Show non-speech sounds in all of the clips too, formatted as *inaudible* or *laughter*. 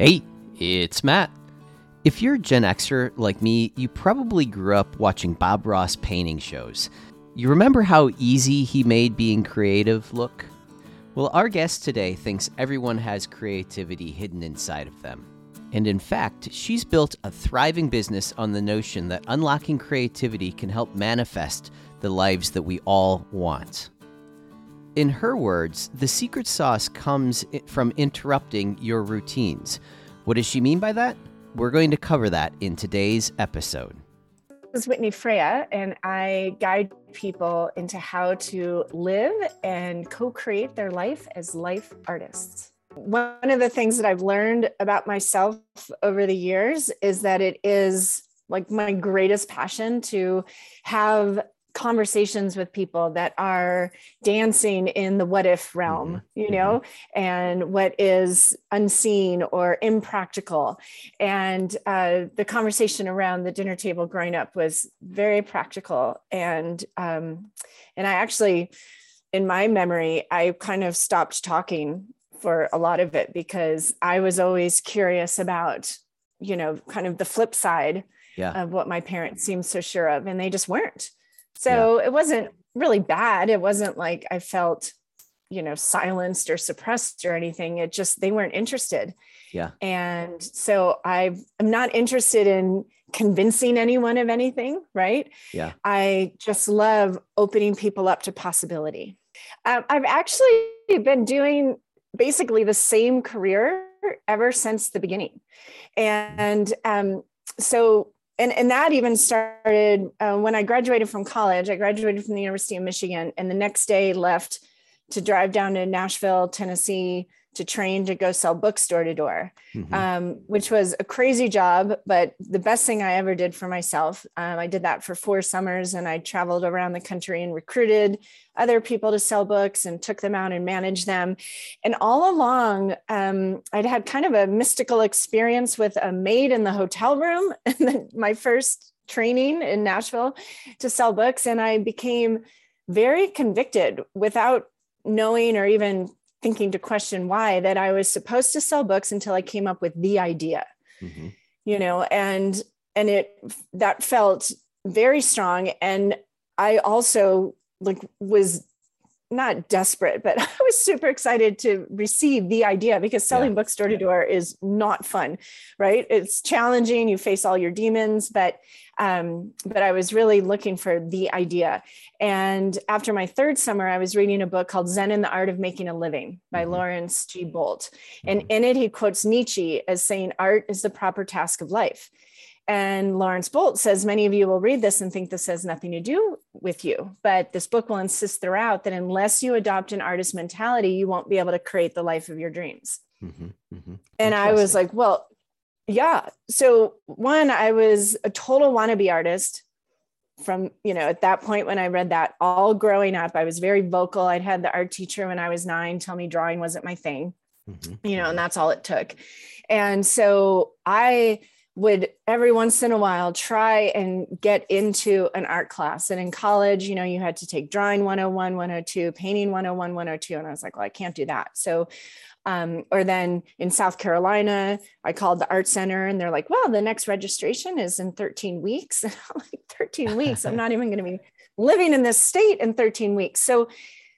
Hey, it's Matt. If you're a Gen Xer like me, you probably grew up watching Bob Ross painting shows. You remember how easy he made being creative look? Well, our guest today thinks everyone has creativity hidden inside of them. And in fact, she's built a thriving business on the notion that unlocking creativity can help manifest the lives that we all want. In her words, the secret sauce comes from interrupting your routines. What does she mean by that? We're going to cover that in today's episode. This is Whitney Freya, and I guide people into how to live and co create their life as life artists. One of the things that I've learned about myself over the years is that it is like my greatest passion to have conversations with people that are dancing in the what if realm mm-hmm. you know mm-hmm. and what is unseen or impractical and uh, the conversation around the dinner table growing up was very practical and um, and i actually in my memory i kind of stopped talking for a lot of it because i was always curious about you know kind of the flip side yeah. of what my parents seemed so sure of and they just weren't so yeah. it wasn't really bad. It wasn't like I felt, you know, silenced or suppressed or anything. It just, they weren't interested. Yeah. And so I, I'm not interested in convincing anyone of anything, right? Yeah. I just love opening people up to possibility. Um, I've actually been doing basically the same career ever since the beginning. And um, so and and that even started uh, when I graduated from college. I graduated from the University of Michigan, and the next day left to drive down to Nashville, Tennessee, to train to go sell books door to door, mm-hmm. um, which was a crazy job, but the best thing I ever did for myself. Um, I did that for four summers and I traveled around the country and recruited other people to sell books and took them out and managed them. And all along, um, I'd had kind of a mystical experience with a maid in the hotel room. *laughs* And then my first training in Nashville to sell books. And I became very convicted without knowing or even thinking to question why that I was supposed to sell books until I came up with the idea. Mm-hmm. You know, and and it that felt very strong and I also like was not desperate, but *laughs* I was super excited to receive the idea because selling yeah. books door to door is not fun, right? It's challenging. You face all your demons, but um, but I was really looking for the idea. And after my third summer, I was reading a book called Zen and the Art of Making a Living by mm-hmm. Laurence G. Boldt. And mm-hmm. in it, he quotes Nietzsche as saying, Art is the proper task of life. And Laurence Boldt says, many of you will read this and think this has nothing to do with you. But this book will insist throughout that unless you adopt an artist mentality, you won't be able to create the life of your dreams. Mm-hmm, mm-hmm. And I was like, well, yeah. So one, I was a total wannabe artist from, you know, at that point when I read that all growing up, I was very vocal. I'd had the art teacher when I was nine tell me drawing wasn't my thing, mm-hmm. you know, and that's all it took. And so I would every once in a while try and get into an art class. And in college, you know, you had to take drawing 101, 102, painting 101, 102. And I was like, well, I can't do that. So um, or then in South Carolina, I called the art center and they're like, well, the next registration is in 13 weeks. *laughs* And I'm like, 13 weeks? I'm not even going to be living in this state in 13 weeks. So,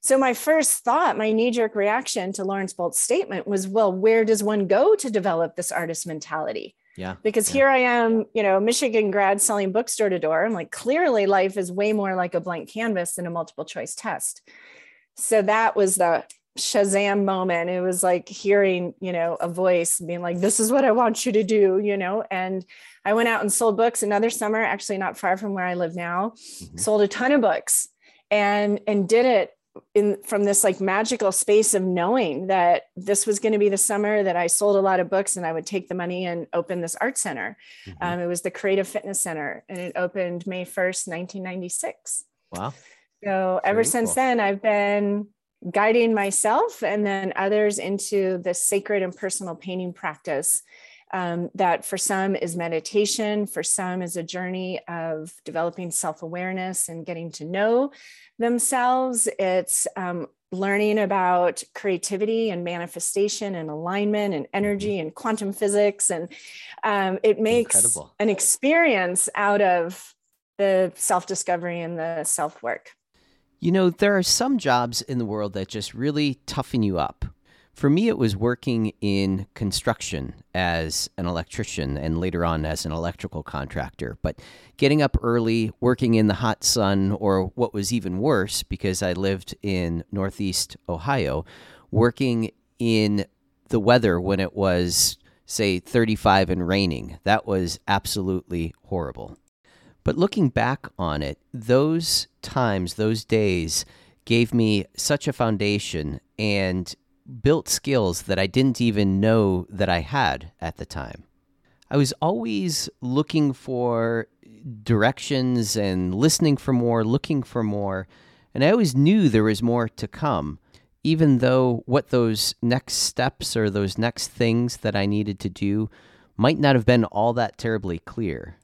so my first thought, my knee-jerk reaction to Laurence Boldt's statement was, well, where does one go to develop this artist mentality? Yeah. Because yeah. here I am, you know, Michigan grad selling books door to door. I'm like, clearly life is way more like a blank canvas than a multiple choice test. So that was the Shazam moment. It was like hearing, you know, a voice being like, this is what I want you to do, you know. And I went out and sold books another summer, actually not far from where I live now, mm-hmm. sold a ton of books and and did it in from this like magical space of knowing that this was going to be the summer that I sold a lot of books and I would take the money and open this art center. Mm-hmm. Um, it was the Creative Fitness Center and it opened May 1st, 1996. Wow. So ever Very since cool. then, I've been guiding myself and then others into the sacred and personal painting practice Um, that for some is meditation, for some is a journey of developing self awareness and getting to know themselves. It's um, learning about creativity and manifestation and alignment and energy and quantum physics. And um, it makes Incredible. an experience out of the self discovery and the self work. You know, there are some jobs in the world that just really toughen you up. For me, it was working in construction as an electrician and later on as an electrical contractor. But getting up early, working in the hot sun, or what was even worse, because I lived in Northeast Ohio, working in the weather when it was, say, 35 and raining, that was absolutely horrible. But looking back on it, those times, those days, gave me such a foundation and built skills that I didn't even know that I had at the time. I was always looking for directions and listening for more, looking for more, and I always knew there was more to come, even though what those next steps or those next things that I needed to do might not have been all that terribly clear.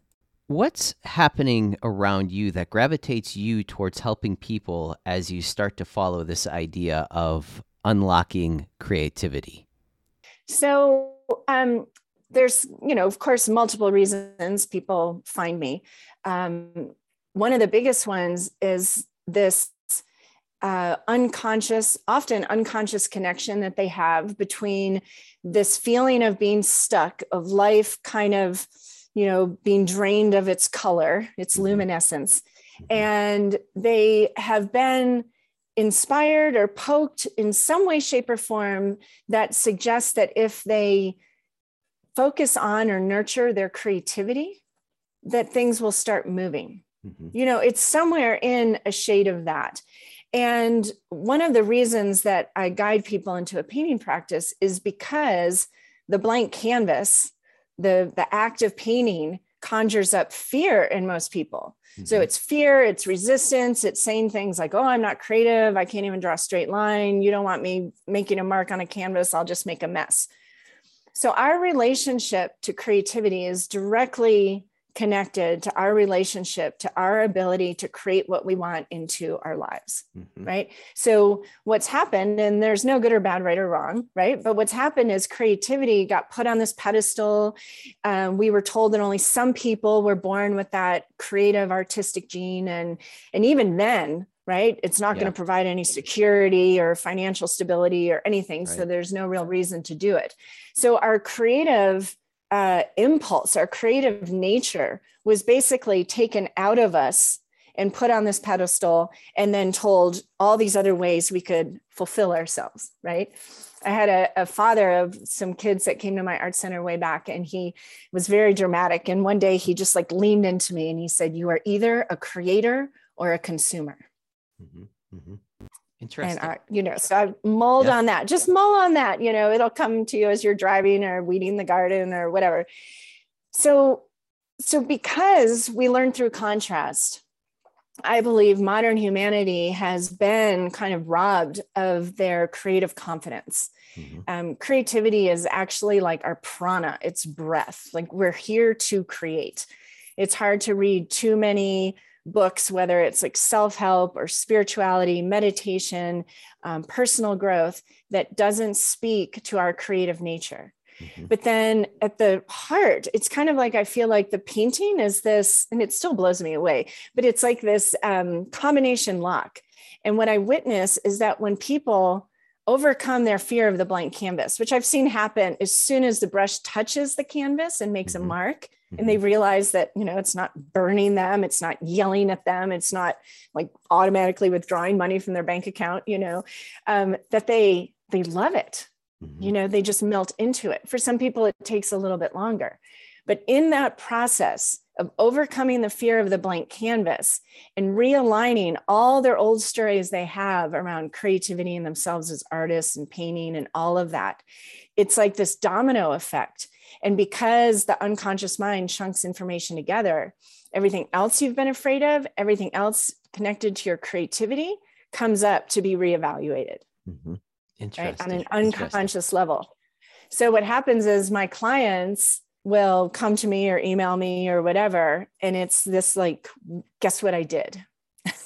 What's happening around you that gravitates you towards helping people as you start to follow this idea of unlocking creativity? So, um, there's, you know, of course, multiple reasons people find me. Um, one of the biggest ones is this uh, unconscious, often unconscious connection that they have between this feeling of being stuck, of life kind of, you know, being drained of its color, its mm-hmm. luminescence. Mm-hmm. And they have been inspired or poked in some way, shape, or form that suggests that if they focus on or nurture their creativity, that things will start moving. Mm-hmm. You know, it's somewhere in a shade of that. And one of the reasons that I guide people into a painting practice is because the blank canvas, the, the act of painting, conjures up fear in most people. Mm-hmm. So it's fear, it's resistance, it's saying things like, oh, I'm not creative. I can't even draw a straight line. You don't want me making a mark on a canvas. I'll just make a mess. So our relationship to creativity is directly connected to our relationship to our ability to create what we want into our lives mm-hmm. right so what's happened and there's no good or bad right or wrong right but what's happened is creativity got put on this pedestal um, we were told that only some people were born with that creative artistic gene and and even then right it's not yeah. going to provide any security or financial stability or anything right. so there's no real reason to do it so our creative uh, impulse, our creative nature was basically taken out of us and put on this pedestal and then told all these other ways we could fulfill ourselves, right? I had a, a, father of some kids that came to my art center way back, and he was very dramatic. And one day he just like leaned into me and he said, You are either a creator or a consumer. Mm-hmm. Mm-hmm. Interesting. And, you know, so I mulled yeah. on that. Just mull on that. You know, it'll come to you as you're driving or weeding the garden or whatever. So, so because we learn through contrast, I believe modern humanity has been kind of robbed of their creative confidence. Mm-hmm. Um, creativity is actually like our prana, it's breath. Like we're here to create. It's hard to read too many books, whether it's like self help or spirituality, meditation, um, personal growth, that doesn't speak to our creative nature. Mm-hmm. But then at the heart, it's kind of like I feel like the painting is this, and it still blows me away, but it's like this um, combination lock. And what I witness is that when people overcome their fear of the blank canvas, which I've seen happen as soon as the brush touches the canvas and makes mm-hmm. a mark, mm-hmm. and they mm-hmm. realize that you know it's not burning them it's not yelling at them it's not like automatically withdrawing money from their bank account you know um, that they they love it mm-hmm. you know they just melt into it for some people it takes a little bit longer but in that process of overcoming the fear of the blank canvas and realigning all their old stories they have around creativity and themselves as artists and painting and all of that. It's like this domino effect and because the unconscious mind chunks information together, everything else you've been afraid of, everything else connected to your creativity comes up to be reevaluated. Mm-hmm. Right, on an unconscious level. So what happens is my clients will come to me or email me or whatever. And it's this like, guess what I did?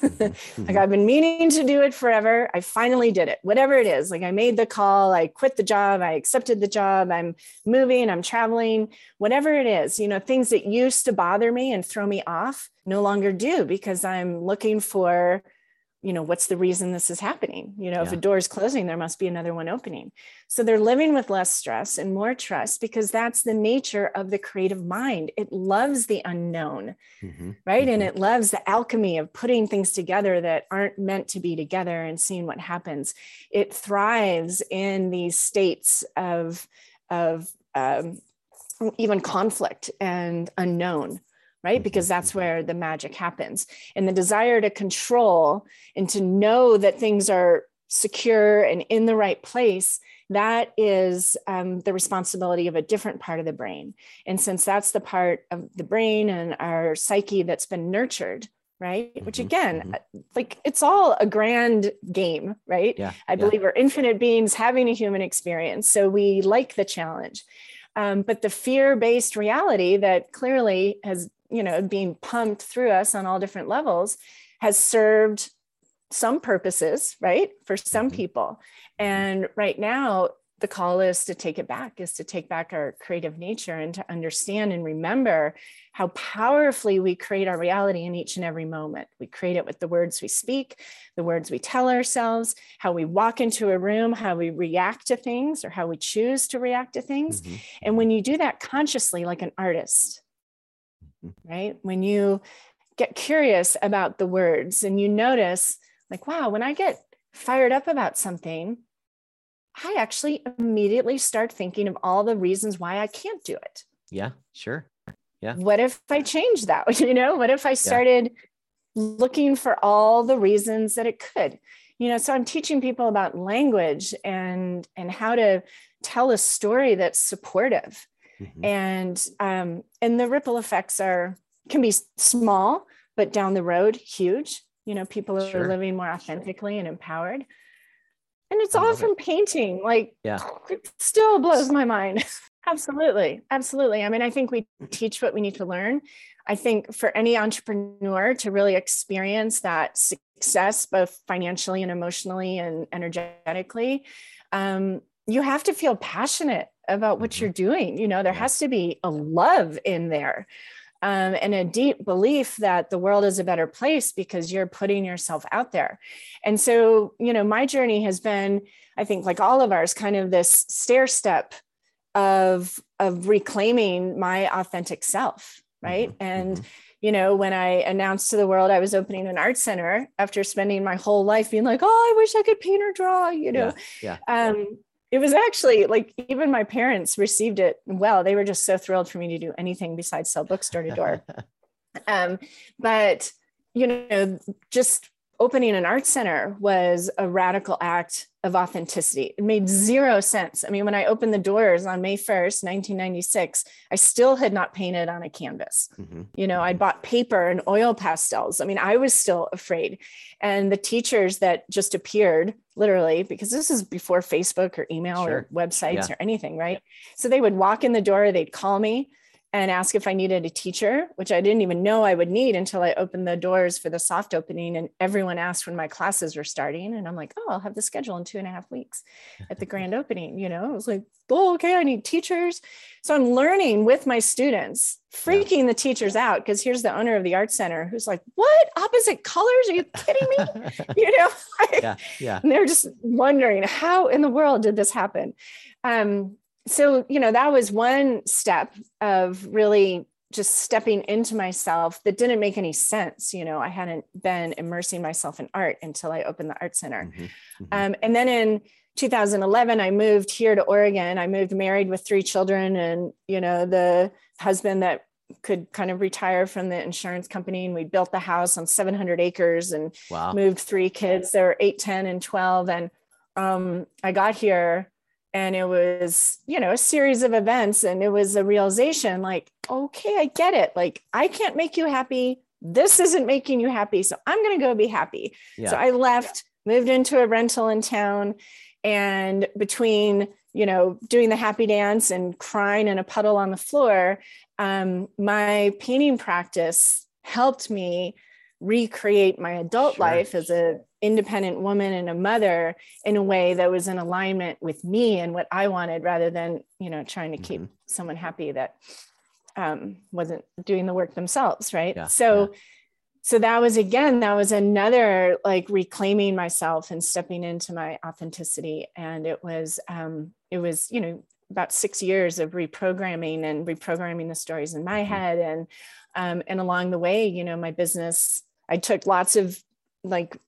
*laughs* Like I've been meaning to do it forever. I finally did it. Whatever it is. Like I made the call, I quit the job, I accepted the job, I'm moving, I'm traveling, whatever it is, you know, things that used to bother me and throw me off no longer do because I'm looking for you know what's the reason this is happening you know yeah. if a door is closing there must be another one opening so they're living with less stress and more trust because that's the nature of the creative mind it loves the unknown mm-hmm. right mm-hmm. and it loves the alchemy of putting things together that aren't meant to be together and seeing what happens it thrives in these states of of um, even conflict and unknown right? Mm-hmm, because that's where the magic happens. And the desire to control and to know that things are secure and in the right place that is um, the responsibility of a different part of the brain and since that's the part of the brain and our psyche that's been nurtured right mm-hmm, which again mm-hmm. Uh, like it's all a grand game right yeah, i believe yeah. we're infinite beings having a human experience so we like the challenge um, but the fear-based reality that clearly has you know being pumped through us on all different levels has served some purposes right for some mm-hmm. people and right now the call is to take it back is to take back our creative nature and to understand and remember how powerfully we create our reality in each and every moment we create it with the words we speak the words we tell ourselves how we walk into a room how we react to things or how we choose to react to things mm-hmm. and when you do that consciously like an artist right? When you get curious about the words and you notice, like, wow, when I get fired up about something, I actually immediately start thinking of all the reasons why I can't do it. Yeah, sure. Yeah. What if I change that? *laughs* You know, what if I started yeah. looking for all the reasons that it could? You know, so I'm teaching people about language and and how to tell a story that's supportive mm-hmm. and um, and the ripple effects are can be small but down the road huge. You know people are living more authentically and empowered. And it's all from it. painting. Like yeah. it still blows my mind. *laughs* Absolutely. Absolutely. I mean i think we teach what we need to learn. I think for any entrepreneur to really experience that success both financially and emotionally and energetically um, you have to feel passionate about what mm-hmm. you're doing. You know, there has to be a love in there um, and a deep belief that the world is a better place because you're putting yourself out there. And so, you know, my journey has been, I think, like all of ours, kind of this stair step of of reclaiming my authentic self, right? Mm-hmm. And mm-hmm. you know, when I announced to the world I was opening an art center after spending my whole life being like, oh, I wish I could paint or draw, you know. Yeah. yeah. Um, it was actually like even my parents received it well. They were just so thrilled for me to do anything besides sell books door to door. *laughs* um, but you know, just opening an art center was a radical act of authenticity. It made zero sense. I mean, when I opened the doors on May 1st, 1996, I still had not painted on a canvas. Mm-hmm. You know, I'd bought paper and oil pastels. I mean, I was still afraid. And the teachers that just appeared, literally, because this is before Facebook or email sure. or websites yeah. or anything, right? So they would walk in the door, they'd call me and ask if I needed a teacher, which I didn't even know I would need until I opened the doors for the soft opening. And everyone asked when my classes were starting. And I'm like, oh, I'll have the schedule in two and a half weeks at the grand *laughs* opening. You know, I was like, oh, okay, I need teachers. So I'm learning with my students, freaking yeah. the teachers out. Because here's the owner of the art center who's like, what opposite colors? Are you kidding me? *laughs* *laughs* you know, yeah, yeah. And they're just wondering, how in the world did this happen? Um, so you know that was one step of really just stepping into myself that didn't make any sense you know i hadn't been immersing myself in art until i opened the art center mm-hmm. Mm-hmm. Um, and then in 2011 i moved here to oregon i moved married with three children and you know the husband that could kind of retire from the insurance company and we built the house on 700 acres and wow. moved three kids they were 8 10 and 12 and um, i got here and it was you know a series of events and it was a realization like okay i get it. Like i can't make you happy. This isn't making you happy so i'm going to go be happy. Yeah. so i left moved into a rental in town and between you know, doing the happy dance and crying in a puddle on the floor, um, my painting practice helped me recreate my adult sure. life as a independent woman and a mother in a way that was in alignment with me and what I wanted rather than, you know, trying to keep mm-hmm. someone happy that um, wasn't doing the work themselves. Right. Yeah, so, yeah. so that was again, that was another like reclaiming myself and stepping into my authenticity. And it was, um, it was, you know, about six years of reprogramming and reprogramming the stories in my mm-hmm. head. And, um, and along the way, you know, my business, I took lots of like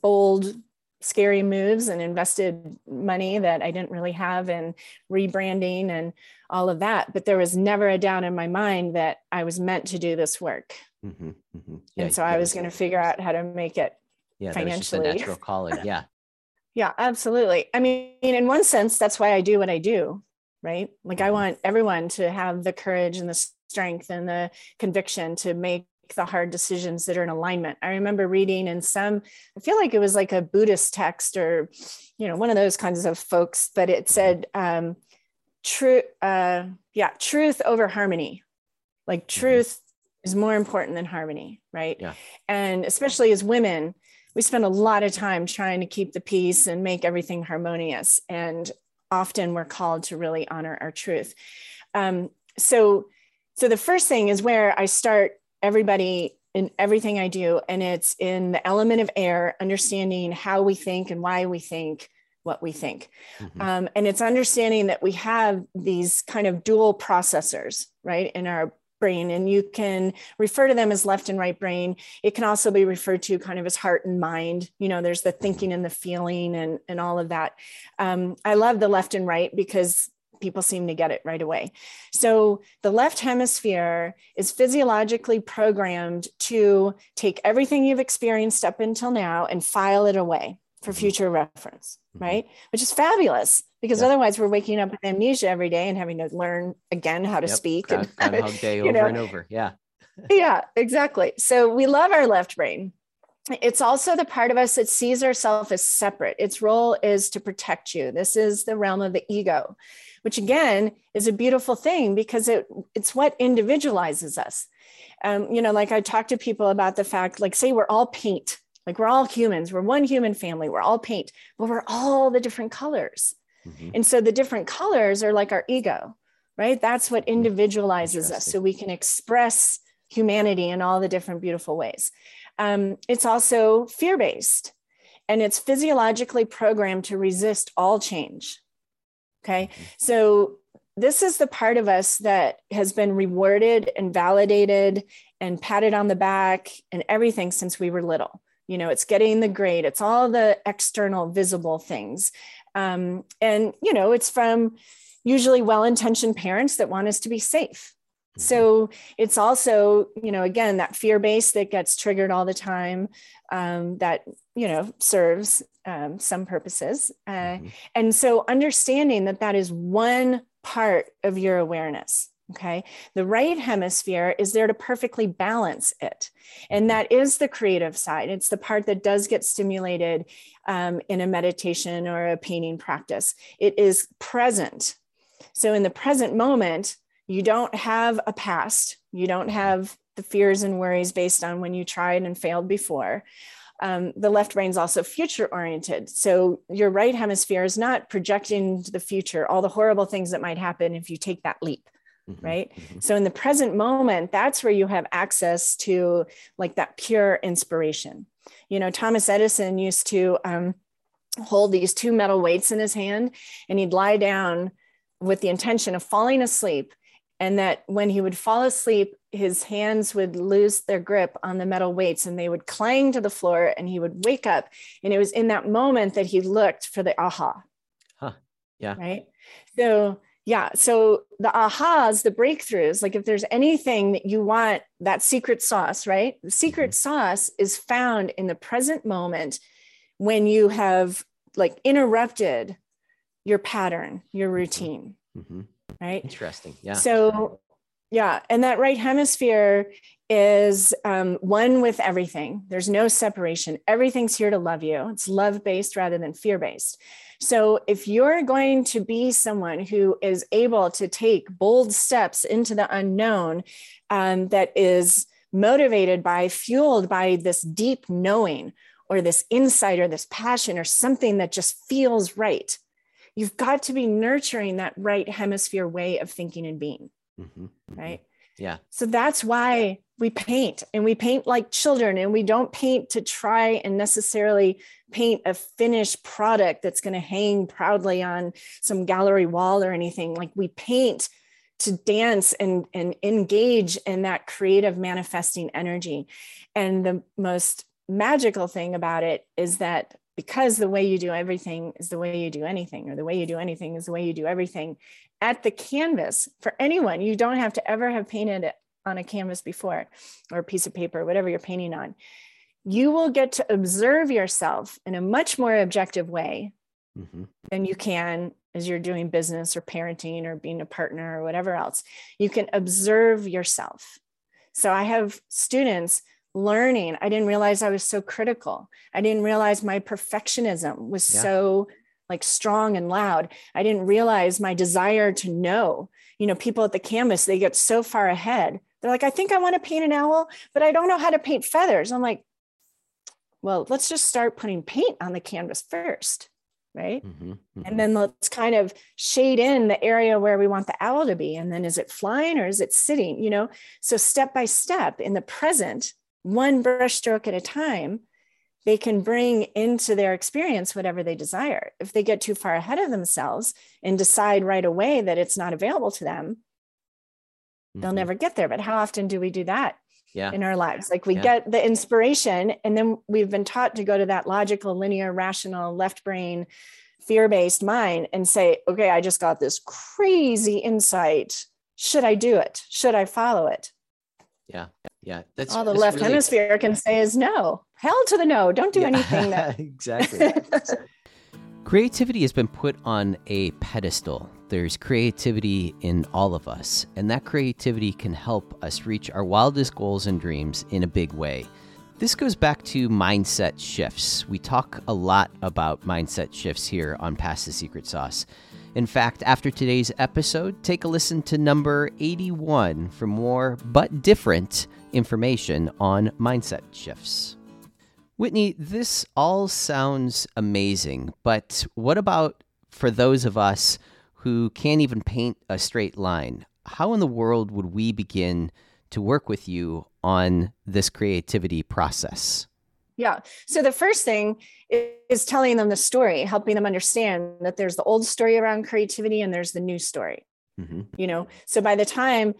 bold scary moves and invested money that I didn't really have in rebranding and all of that. But there was never a doubt in my mind that I was meant to do this work. Mm-hmm, mm-hmm. Yeah, and so I was going to figure out how to make it yeah, financially. That natural calling. *laughs* Yeah. yeah, absolutely. I mean, in one sense, that's why I do what I do, right? Like I mm-hmm. want everyone to have the courage and the strength and the conviction to make the hard decisions that are in alignment. I remember reading in some, I feel like it was like a Buddhist text or, you know, one of those kinds of folks, but it said, um, true, uh, yeah, truth over harmony. Like mm-hmm. truth mm-hmm. is more important than harmony, right? Yeah. And especially as women, we spend a lot of time trying to keep the peace and make everything harmonious. And often we're called to really honor our truth. Um, so, so the first thing is where I start everybody in everything I do. And it's in the element of air, understanding how we think and why we think what we think. Mm-hmm. Um, and it's understanding that we have these kind of dual processors, right, in our brain. And you can refer to them as left and right brain. It can also be referred to kind of as heart and mind. You know, there's the thinking and the feeling and, and all of that. Um, I love the left and right because people seem to get it right away. So the left hemisphere is physiologically programmed to take everything you've experienced up until now and file it away for mm-hmm. future reference, mm-hmm. right? Which is fabulous because yeah. otherwise we're waking up with amnesia every day and having to learn again how to yep. speak. And *laughs* Day over know. and over. Yeah. *laughs* yeah, exactly. So we love our left brain. It's also the part of us that sees ourselves as separate. Its role is to protect you. This is the realm of the ego which again is a beautiful thing because it it's what individualizes us. Um, you know, like I talk to people about the fact, like, say we're all paint, like we're all humans, we're one human family, we're all paint, but we're all the different colors. Mm-hmm. And so the different colors are like our ego, right? That's what individualizes us so we can express humanity in all the different beautiful ways. Um, it's also fear based and it's physiologically programmed to resist all change. Okay. So this is the part of us that has been rewarded and validated and patted on the back and everything since we were little. You know, it's getting the grade, it's all the external visible things. Um, and, you know, it's from usually well intentioned parents that want us to be safe. Mm-hmm. So it's also, you know, again, that fear base that gets triggered all the time um, that, you know, serves um, some purposes. Uh, mm-hmm. And so understanding that that is one part of your awareness. Okay. The right hemisphere is there to perfectly balance it. And mm-hmm. that is the creative side. It's the part that does get stimulated um, in a meditation or a painting practice. It is present. So in the present moment, you don't have a past, you don't have the fears and worries based on when you tried and failed before. Um, the left brain is also future oriented. So your right hemisphere is not projecting to the future, all the horrible things that might happen if you take that leap. Mm-hmm, right. Mm-hmm. So in the present moment, that's where you have access to like that pure inspiration. You know, Thomas Edison used to um, hold these two metal weights in his hand and he'd lie down with the intention of falling asleep and that when he would fall asleep, his hands would lose their grip on the metal weights and they would clang to the floor and he would wake up. And it was in that moment that he looked for the aha. Huh. Yeah. Right. So, yeah. So the ahas, the breakthroughs, like if there's anything that you want, that secret sauce, right? The secret mm-hmm. sauce is found in the present moment when you have like interrupted your pattern, your mm-hmm. routine. Mm-hmm right interesting yeah so yeah and that right hemisphere is um, one with everything. There's no separation. Everything's here to love you. It's love based rather than fear based. So, if you're going to be someone who is able to take bold steps into the unknown um, that is motivated by, fueled by this deep knowing or this insight or this passion or something that just feels right, you've got to be nurturing that right hemisphere way of thinking and being. Mm-hmm, mm-hmm. Right. Yeah. So that's why we paint and we paint like children and we don't paint to try and necessarily paint a finished product that's going to hang proudly on some gallery wall or anything. Like we paint to dance and, and engage in that creative manifesting energy. And the most magical thing about it is that because the way you do everything is the way you do anything, or the way you do anything is the way you do everything, at the canvas for anyone. You don't have to ever have painted it on a canvas before or a piece of paper, whatever you're painting on. You will get to observe yourself in a much more objective way mm-hmm. than you can as you're doing business or parenting or being a partner or whatever else. You can observe yourself. So I have students learning. I didn't realize I was so critical. I didn't realize my perfectionism was yeah. so like strong and loud. I didn't realize my desire to know. You know, people at the canvas, they get so far ahead. They're like, I think I want to paint an owl, but I don't know how to paint feathers. I'm like, well, let's just start putting paint on the canvas first. Right. Mm-hmm, mm-hmm. And then let's kind of shade in the area where we want the owl to be. And then is it flying or is it sitting? You know, so step by step in the present, one brushstroke at a time, they can bring into their experience whatever they desire. If they get too far ahead of themselves and decide right away that it's not available to them, mm-hmm. they'll never get there. But how often do we do that yeah. in our lives? Like we yeah. get the inspiration, and then we've been taught to go to that logical, linear, rational, left brain, fear based mind and say, okay, I just got this crazy insight. Should I do it? Should I follow it? Yeah. Yeah. That's all the that's left really... hemisphere can say is no. Hell to the no. Don't do yeah. anything. *laughs* That... exactly. *laughs* Creativity has been put on a pedestal. There's creativity in all of us, and that creativity can help us reach our wildest goals and dreams in a big way. This goes back to mindset shifts. We talk a lot about mindset shifts here on Pass the Secret Sauce. In fact, after today's episode, take a listen to number 81 for more but different information on mindset shifts. Whitney, this all sounds amazing, but what about for those of us who can't even paint a straight line? How in the world would we begin to work with you on this creativity process? Yeah. So the first thing is telling them the story, helping them understand that there's the old story around creativity and there's the new story. Mm-hmm. You know, so by the time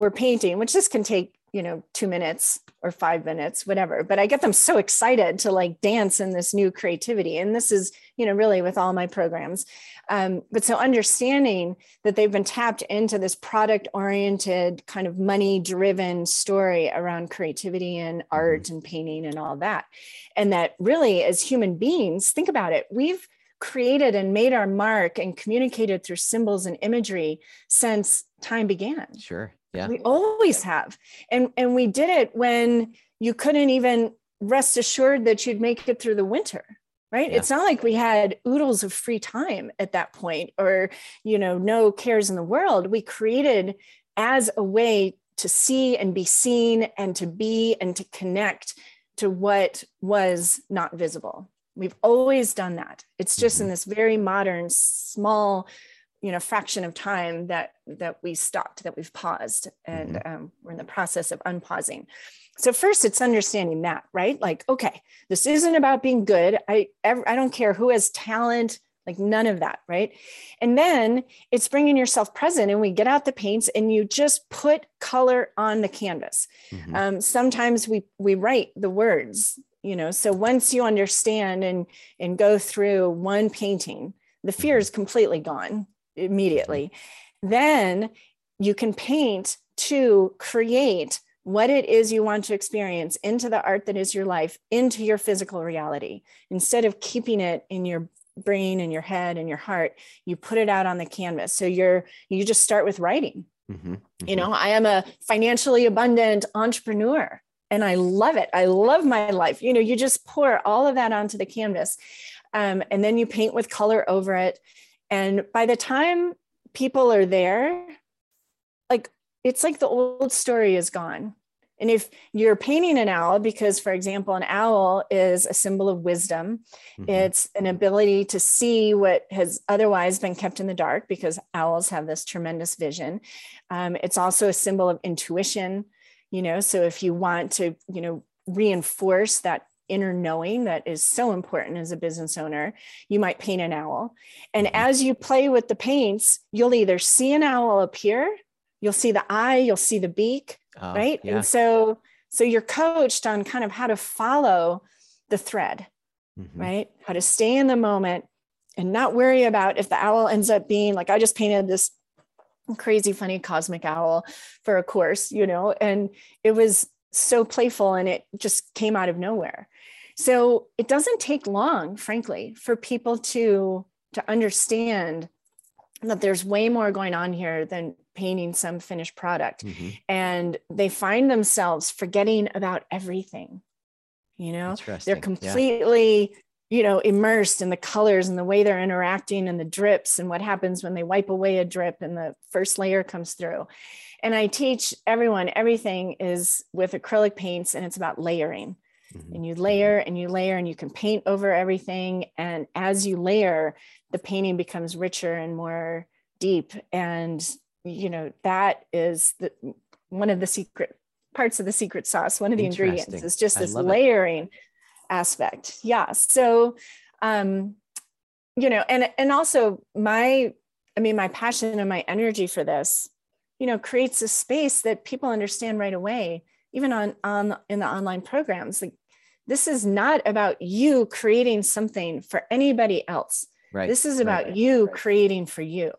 we're painting, which this can take you know, two minutes or five minutes, whatever. But I get them so excited to like dance in this new creativity. And this is, you know, really with all my programs. Um, but so understanding that they've been tapped into this product oriented, kind of money driven story around creativity and mm-hmm. art and painting and all that. And that really, as human beings, think about it, we've created and made our mark and communicated through symbols and imagery since time began. Sure. Yeah. We always have. And and we did it when you couldn't even rest assured that you'd make it through the winter. Right. Yeah. It's not like we had oodles of free time at that point or, you know, no cares in the world. We created as a way to see and be seen and to be and to connect to what was not visible. We've always done that. It's just mm-hmm. in this very modern, small you know fraction of time that that we stopped that we've paused and mm-hmm. um, we're in the process of unpausing. So first it's understanding that right? Like okay this isn't about being good. I i don't care who has talent like none of that right? And then it's bringing yourself present and we get out the paints and you just put color on the canvas. Mm-hmm. um, sometimes we we write the words you know? So once you understand and and go through one painting the fear mm-hmm. is completely gone immediately. Then you can paint to create what it is you want to experience into the art that is your life, into your physical reality. Instead of keeping it in your brain and your head and your heart, you put it out on the canvas. So you're you just start with writing. Mm-hmm, mm-hmm. You know, I am a financially abundant entrepreneur and I love it. I love my life. You know, you just pour all of that onto the canvas um, and then you paint with color over it. And by the time people are there, like it's like the old story is gone. And if you're painting an owl, because for example, an owl is a symbol of wisdom, mm-hmm. it's an ability to see what has otherwise been kept in the dark, because owls have this tremendous vision. Um, it's also a symbol of intuition, you know. So if you want to, you know, reinforce that inner knowing that is so important as a business owner, you might paint an owl. And mm-hmm. as you play with the paints, you'll either see an owl appear, you'll see the eye, you'll see the beak, oh, right? Yeah. And so so you're coached on kind of how to follow the thread, mm-hmm. right? How to stay in the moment and not worry about if the owl ends up being like I just painted this crazy funny cosmic owl for a course, you know, and it was so playful and it just came out of nowhere. So it doesn't take long, frankly, for people to to understand that there's way more going on here than painting some finished product. Mm-hmm. And they find themselves forgetting about everything. You know, they're completely, yeah. you know, immersed in the colors and the way they're interacting and the drips and what happens when they wipe away a drip and the first layer comes through. And I teach everyone everything is with acrylic paints and it's about layering. Mm-hmm. And you layer and you layer and you can paint over everything. And as you layer, the painting becomes richer and more deep. And, you know, that is the, one of the secret parts of the secret sauce. One of the ingredients is just this layering it. aspect. Yeah. So, um, you know, and, and also my, I mean, my passion and my energy for this, you know, creates a space that people understand right away even on, on in the online programs like this is not about you creating something for anybody else right this is about right. you creating for you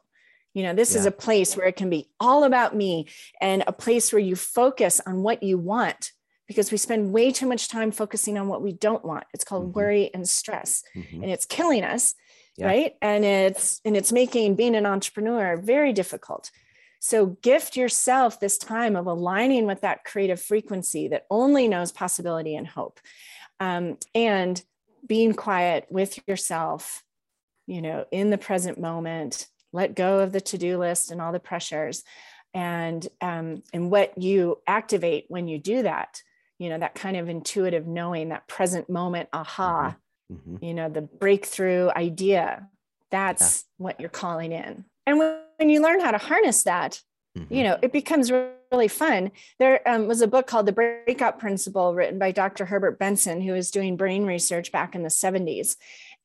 you know this yeah. is a place where it can be all about me and a place where you focus on what you want because we spend way too much time focusing on what we don't want it's called mm-hmm. worry and stress mm-hmm. and it's killing us yeah. right and it's and it's making being an entrepreneur very difficult so gift yourself this time of aligning with that creative frequency that only knows possibility and hope. Um, and being quiet with yourself, you know, in the present moment, let go of the to-do list and all the pressures. And um, and what you activate when you do that, you know, that kind of intuitive knowing, that present moment, aha, mm-hmm. mm-hmm. you know, the breakthrough idea, that's yeah. what you're calling in. And when when you learn how to harness that, mm-hmm. you know, it becomes really fun. There um, was a book called The Breakout Principle written by Dr. Herbert Benson, who was doing brain research back in the 70s.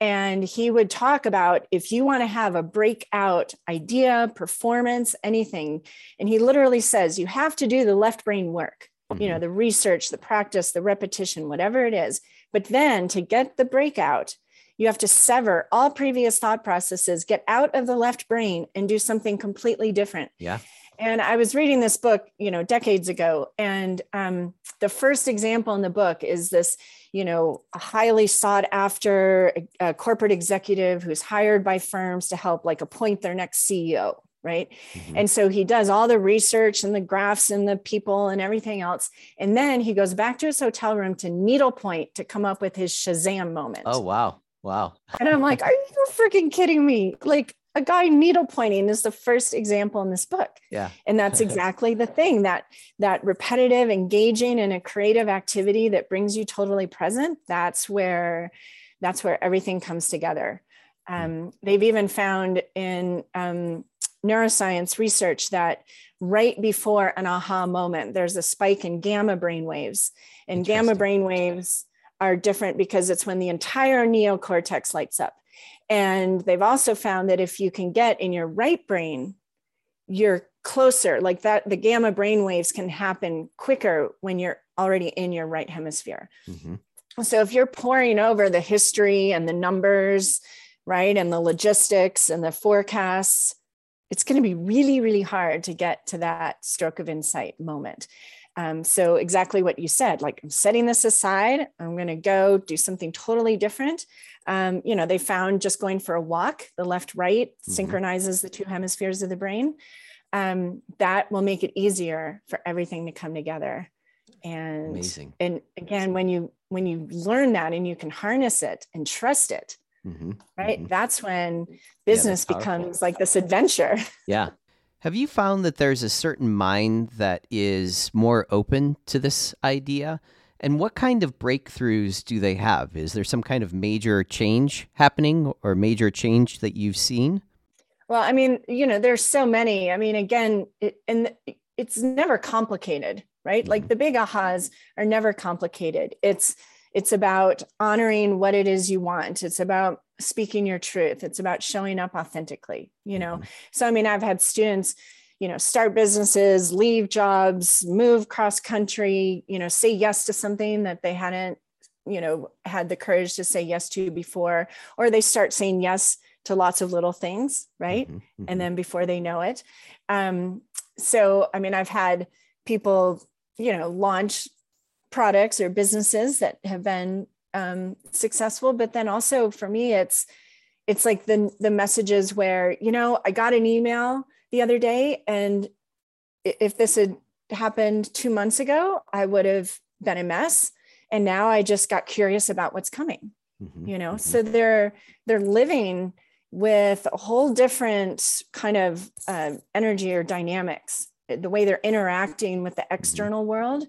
And he would talk about if you want to have a breakout idea, performance, anything. And he literally says you have to do the left brain work, mm-hmm. you know, mm-hmm. the research, the practice, the repetition, whatever it is. But then to get the breakout, you have to sever all previous thought processes, get out of the left brain and do something completely different. Yeah. And I was reading this book, you know, decades ago. And um, the first example in the book is this, you know, a highly sought after uh, corporate executive who's hired by firms to help like appoint their next CEO. Right. Mm-hmm. And so he does all the research and the graphs and the people and everything else. And then he goes back to his hotel room to needlepoint to come up with his Shazam moment. Oh, wow. Wow. *laughs* And I'm like, are you freaking kidding me? Like a guy needle pointing is the first example in this book. Yeah. And that's *laughs* exactly the thing that that repetitive, engaging in a creative activity that brings you totally present. That's where that's where everything comes together. Hmm. Um, they've even found in um, neuroscience research that right before an aha moment, there's a spike in gamma brain waves. And gamma brain waves are different because it's when the entire neocortex lights up. And they've also found that if you can get in your right brain, you're closer, like that, the gamma brain waves can happen quicker when you're already in your right hemisphere. Mm-hmm. So if you're poring over the history and the numbers, right, and the logistics and the forecasts, it's going to be really, really hard to get to that stroke of insight moment. Um, so exactly what you said, like I'm setting this aside, I'm going to go do something totally different. Um, you know, they found just going for a walk, the left right mm-hmm. synchronizes the two hemispheres of the brain. um, that will make it easier for everything to come together and Amazing. and again when you when you learn that and you can harness it and trust it Mhm, right mhm. that's when business powerful. becomes like this adventure *laughs* Yeah. Have you found that there's a certain mind that is more open to this idea? And what kind of breakthroughs do they have? Is there some kind of major change happening or major change that you've seen? well i mean you know there's so many i mean again it, and it's never complicated right like Mhm. the big ahas are never complicated it's it's about honoring what it is you want it's about speaking your truth it's about showing up authentically you know Mhm. so i mean i've had students you know start businesses leave jobs move cross country you know say yes to something that they hadn't you know had the courage to say yes to before or they start saying yes to lots of little things right Mhm, mhm. and then before they know it um, so i mean i've had people you know launch products or businesses that have been um, successful but then also for me it's it's like the the messages where you know i got an email the other day and if this had happened two months ago i would have been a mess. And now i just got curious about what's coming Mhm, you know? Mhm. so they're they're living with a whole different kind of uh, energy or dynamics. The way they're interacting with the external world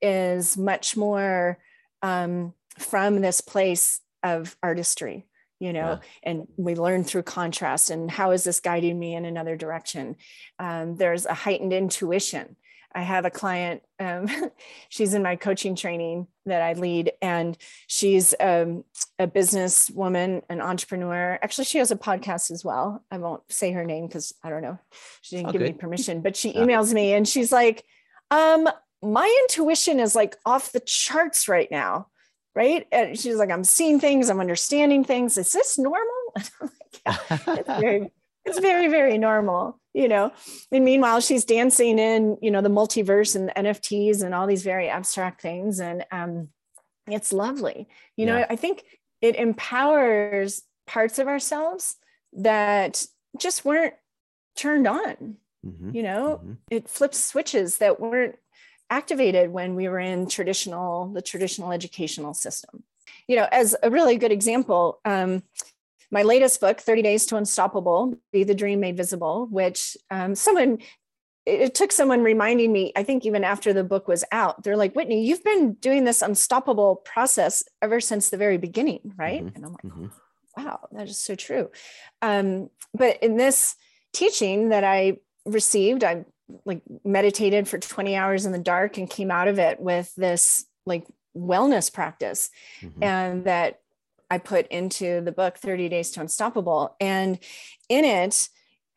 is much more um, from this place of artistry you know and we learn through contrast and how is this guiding me in another direction? Um, there's a heightened intuition. I have a client um, *laughs* she's in my coaching training that i lead and she's um, a businesswoman an entrepreneur. Actually she has a podcast as well. I won't say her name because i don't know. She didn't All give me permission but she *laughs* emails me and she's like um my intuition is like off the charts right now right? And she's like i'm seeing things i'm understanding things. Is this normal? *laughs* And I'm like, yeah, it's *laughs* very it's very very normal you know? And meanwhile she's dancing in you know the multiverse and the nfts and all these very abstract things. And um it's lovely. You know i think it empowers parts of ourselves that just weren't turned on Mhm, you know? Mhm. it flips switches that weren't activated when we were in traditional the traditional educational system you know as a really good example um, my latest book 30 days to unstoppable be the dream made visible which um, someone it, took someone reminding me i think even after the book was out they're like whitney you've been doing this unstoppable process ever since the very beginning right Mhm. and i'm like Mhm. wow that is so true um, but in this teaching that i received i like meditated for 20 hours in the dark and came out of it with this like wellness practice Mhm. and that i put into the book 30 days to unstoppable and in it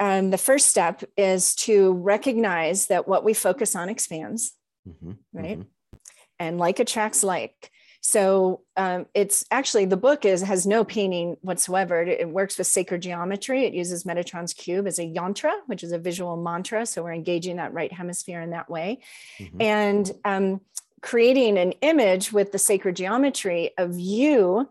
um, the first step is to recognize that what we focus on expands Mhm, right? mhm. and like attracts like so um, it's actually the book is has no painting whatsoever. It, it works with sacred geometry. It uses metatron's cube as a yantra which is a visual mantra. So we're engaging that right hemisphere in that way. Mhm. and um, creating an image with the sacred geometry of you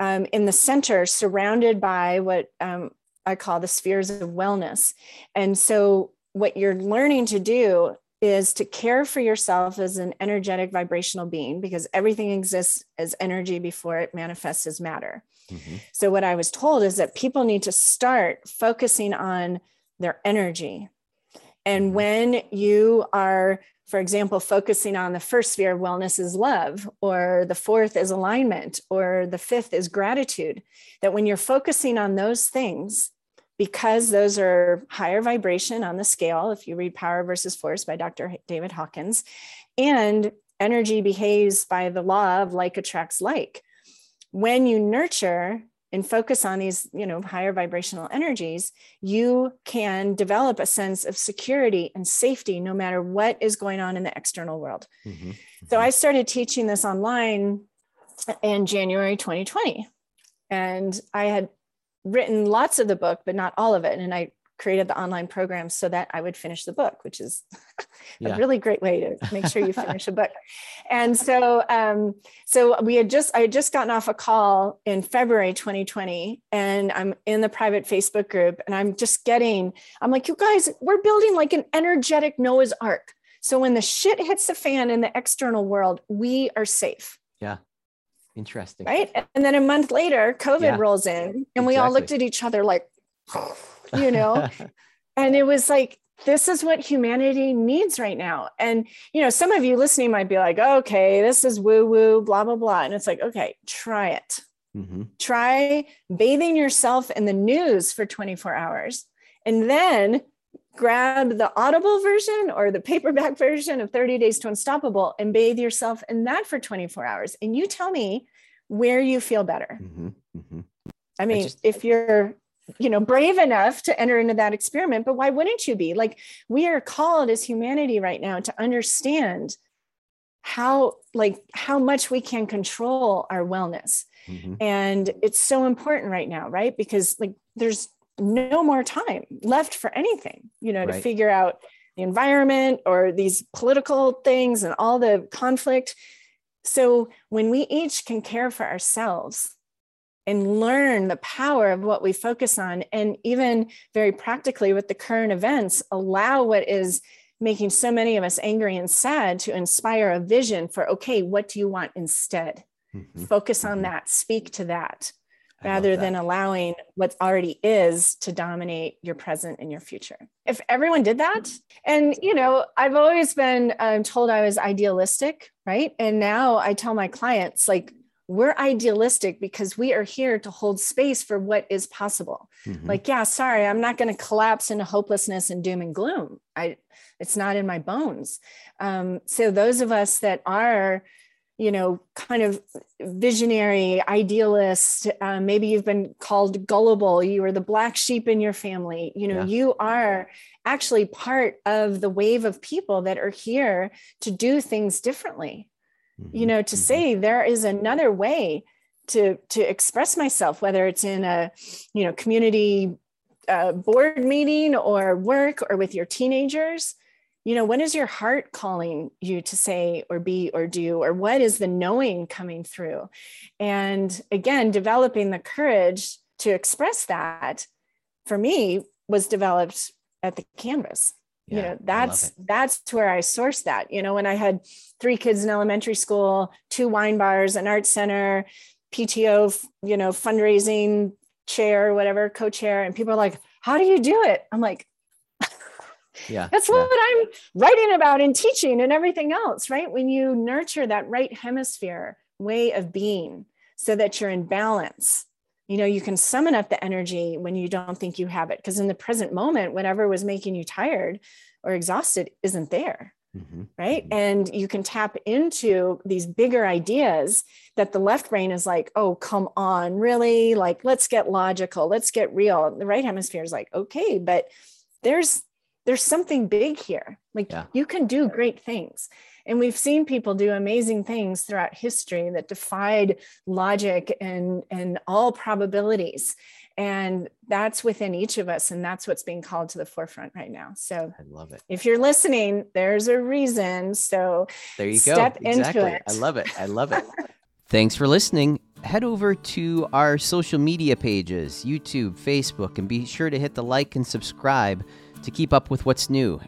um, in the center surrounded by what um, i call the spheres of wellness. And so what you're learning to do is to care for yourself as an energetic vibrational being because everything exists as energy before it manifests as matter. Mhm. So, what I was told is that people need to start focusing on their energy. And Mhm. when you are, for example, focusing on the first sphere of wellness is love, or the fourth is alignment, or the fifth is gratitude, that when you're focusing on those things, because those are higher vibration on the scale, if you read Power versus Force by Dr. David Hawkins, and energy behaves by the law of like attracts like. When you nurture and focus on these, you know, higher vibrational energies, you can develop a sense of security and safety no matter what is going on in the external world. Mhm, So mhm. I started teaching this online in January 2020. And I had written lots of the book, but not all of it. And I created the online program so that I would finish the book, which is *laughs* Yeah. a really great way to make sure you finish a book. And so, um, so we had just I had just gotten off a call in February 2020, and I'm in the private Facebook group, and I'm just getting I'm like, you guys, we're building like an energetic Noah's Ark. So when the shit hits the fan in the external world, we are safe Interesting. right? And then a month later, COVID Yeah. rolls in, and we all looked at each other like, *laughs* you know, *laughs* and it was like, this is what humanity needs right now. And, you know, some of you listening might be like, okay, this is woo woo, blah, blah, blah. And it's like, okay, try it. hmm Try bathing yourself in the news for 24 hours and then grab the audible version or the paperback *laughs* version of 30 days to unstoppable and bathe yourself in that for 24 hours. And you tell me where you feel better. Hmm hmm i mean just- if you're you know brave enough to enter into that experiment but why wouldn't you be? Like we are called as humanity right now to understand how like how much we can control our wellness. Hmm and it's so important right now right? Because like there's no more time left for anything you know to figure out the environment or these political things and all the conflict. So when we each can care for ourselves and learn the power of what we focus on and even very practically with the current events allow what is making so many of us angry and sad to inspire a vision for okay what do you want instead? Hmm focus on Mhm. that speak to that rather than allowing what already is to dominate your present and your future. If everyone did that and you know i've always been um, told i was idealistic right? And now i tell my clients like we're idealistic because we are here to hold space for what is possible. Mhm. like yeah sorry i'm not going to collapse into hopelessness and doom and gloom. I it's not in my bones. Um, so those of us that are you know kind of visionary idealist uh, maybe you've been called gullible you are the black sheep in your family you know Yeah. you are actually part of the wave of people that are here to do things differently you Mhm. know to Mhm. say there is another way to to express myself whether it's in a you know community uh, board meeting or work or with your teenagers you know what is your heart calling you to say or be or do or what is the knowing coming through? And again developing the courage to express that for me was developed at the canvas. You Yeah, I know that's that's where i sourced that. You know when i had three kids in elementary school two wine bars an art center pto you know fundraising chair whatever co-chair and people are like how do you do it? I'm like yeah that's yeah. what i'm writing about and teaching and everything else right when you nurture that right hemisphere way of being so that you're in balance you know you can summon up the energy when you don't think you have it because in the present moment whatever was making you tired or exhausted isn't there Mhm. right Mhm. and you can tap into these bigger ideas that the left brain is like oh come on really like let's get logical let's get real the right hemisphere is like okay but there's there's something big here like Yeah. you can do great things and we've seen people do amazing things throughout history that defied logic and and all probabilities and that's within each of us and that's what's being called to the forefront right now so i love it if you're listening, there's a reason. So There you Step go. into Exactly. it. I love it. I love it. *laughs* Thanks for listening. Head over to our social media pages YouTube, Facebook, and be sure to hit the like and subscribe to keep up with what's new.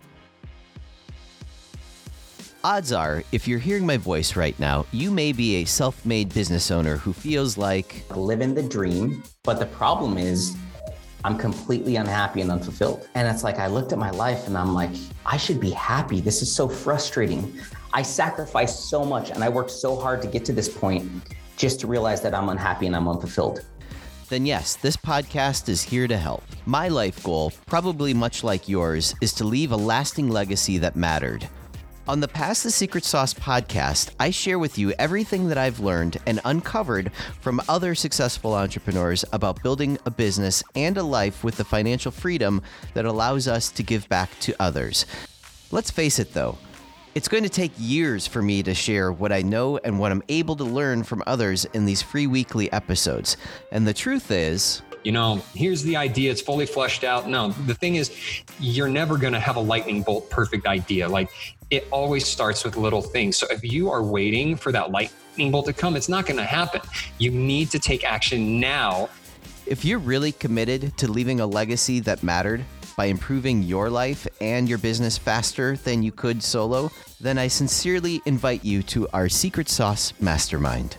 Odds are, if you're hearing my voice right now, you may be a self made business owner who feels like living the dream. But the problem is, I'm completely unhappy and unfulfilled. And it's like, I looked at my life and I'm like, I should be happy. This is so frustrating. I sacrificed so much and I worked so hard to get to this point just to realize that I'm unhappy and I'm unfulfilled. Then yes, this podcast is here to help. My life goal, probably much like yours, is to leave a lasting legacy that mattered. On the Pass the Secret Sauce podcast, I share with you everything that I've learned and uncovered from other successful entrepreneurs about building a business and a life with the financial freedom that allows us to give back to others. Let's face it though, it's going to take years for me to share what I know and what I'm able to learn from others in these free weekly episodes. And the truth is, you know, here's the idea, it's fully fleshed out. No, the thing is, you're never going to have a lightning bolt perfect idea. Like it always starts with little things. So if you are waiting for that lightning bolt to come, it's not going to happen. You need to take action now. If you're really committed to leaving a legacy that mattered by improving your life and your business faster than you could solo, then I sincerely invite you to our Secret Sauce Mastermind.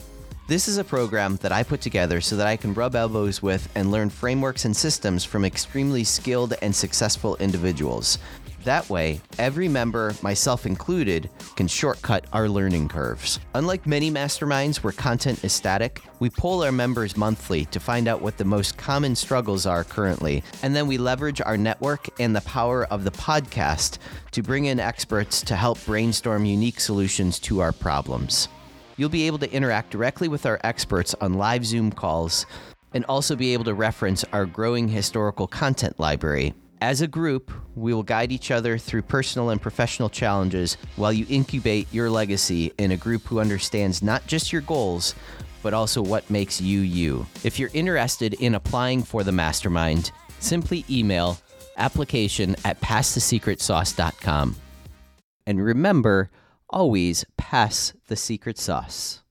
This is a program that I put together so that I can rub elbows with and learn frameworks and systems from extremely skilled and successful individuals. That way, every member, myself included, can shortcut our learning curves. Unlike many masterminds where content is static, we poll our members monthly to find out what the most common struggles are currently, and then we leverage our network and the power of the podcast to bring in experts to help brainstorm unique solutions to our problems. You'll be able to interact directly with our experts on live Zoom calls and also be able to reference our growing historical content library. As a group, we will guide each other through personal and professional challenges while you incubate your legacy in a group who understands not just your goals, but also what makes you you. If you're interested in applying for the mastermind, simply email application at passthesecretsauce.com. And remember, always pass the secret sauce.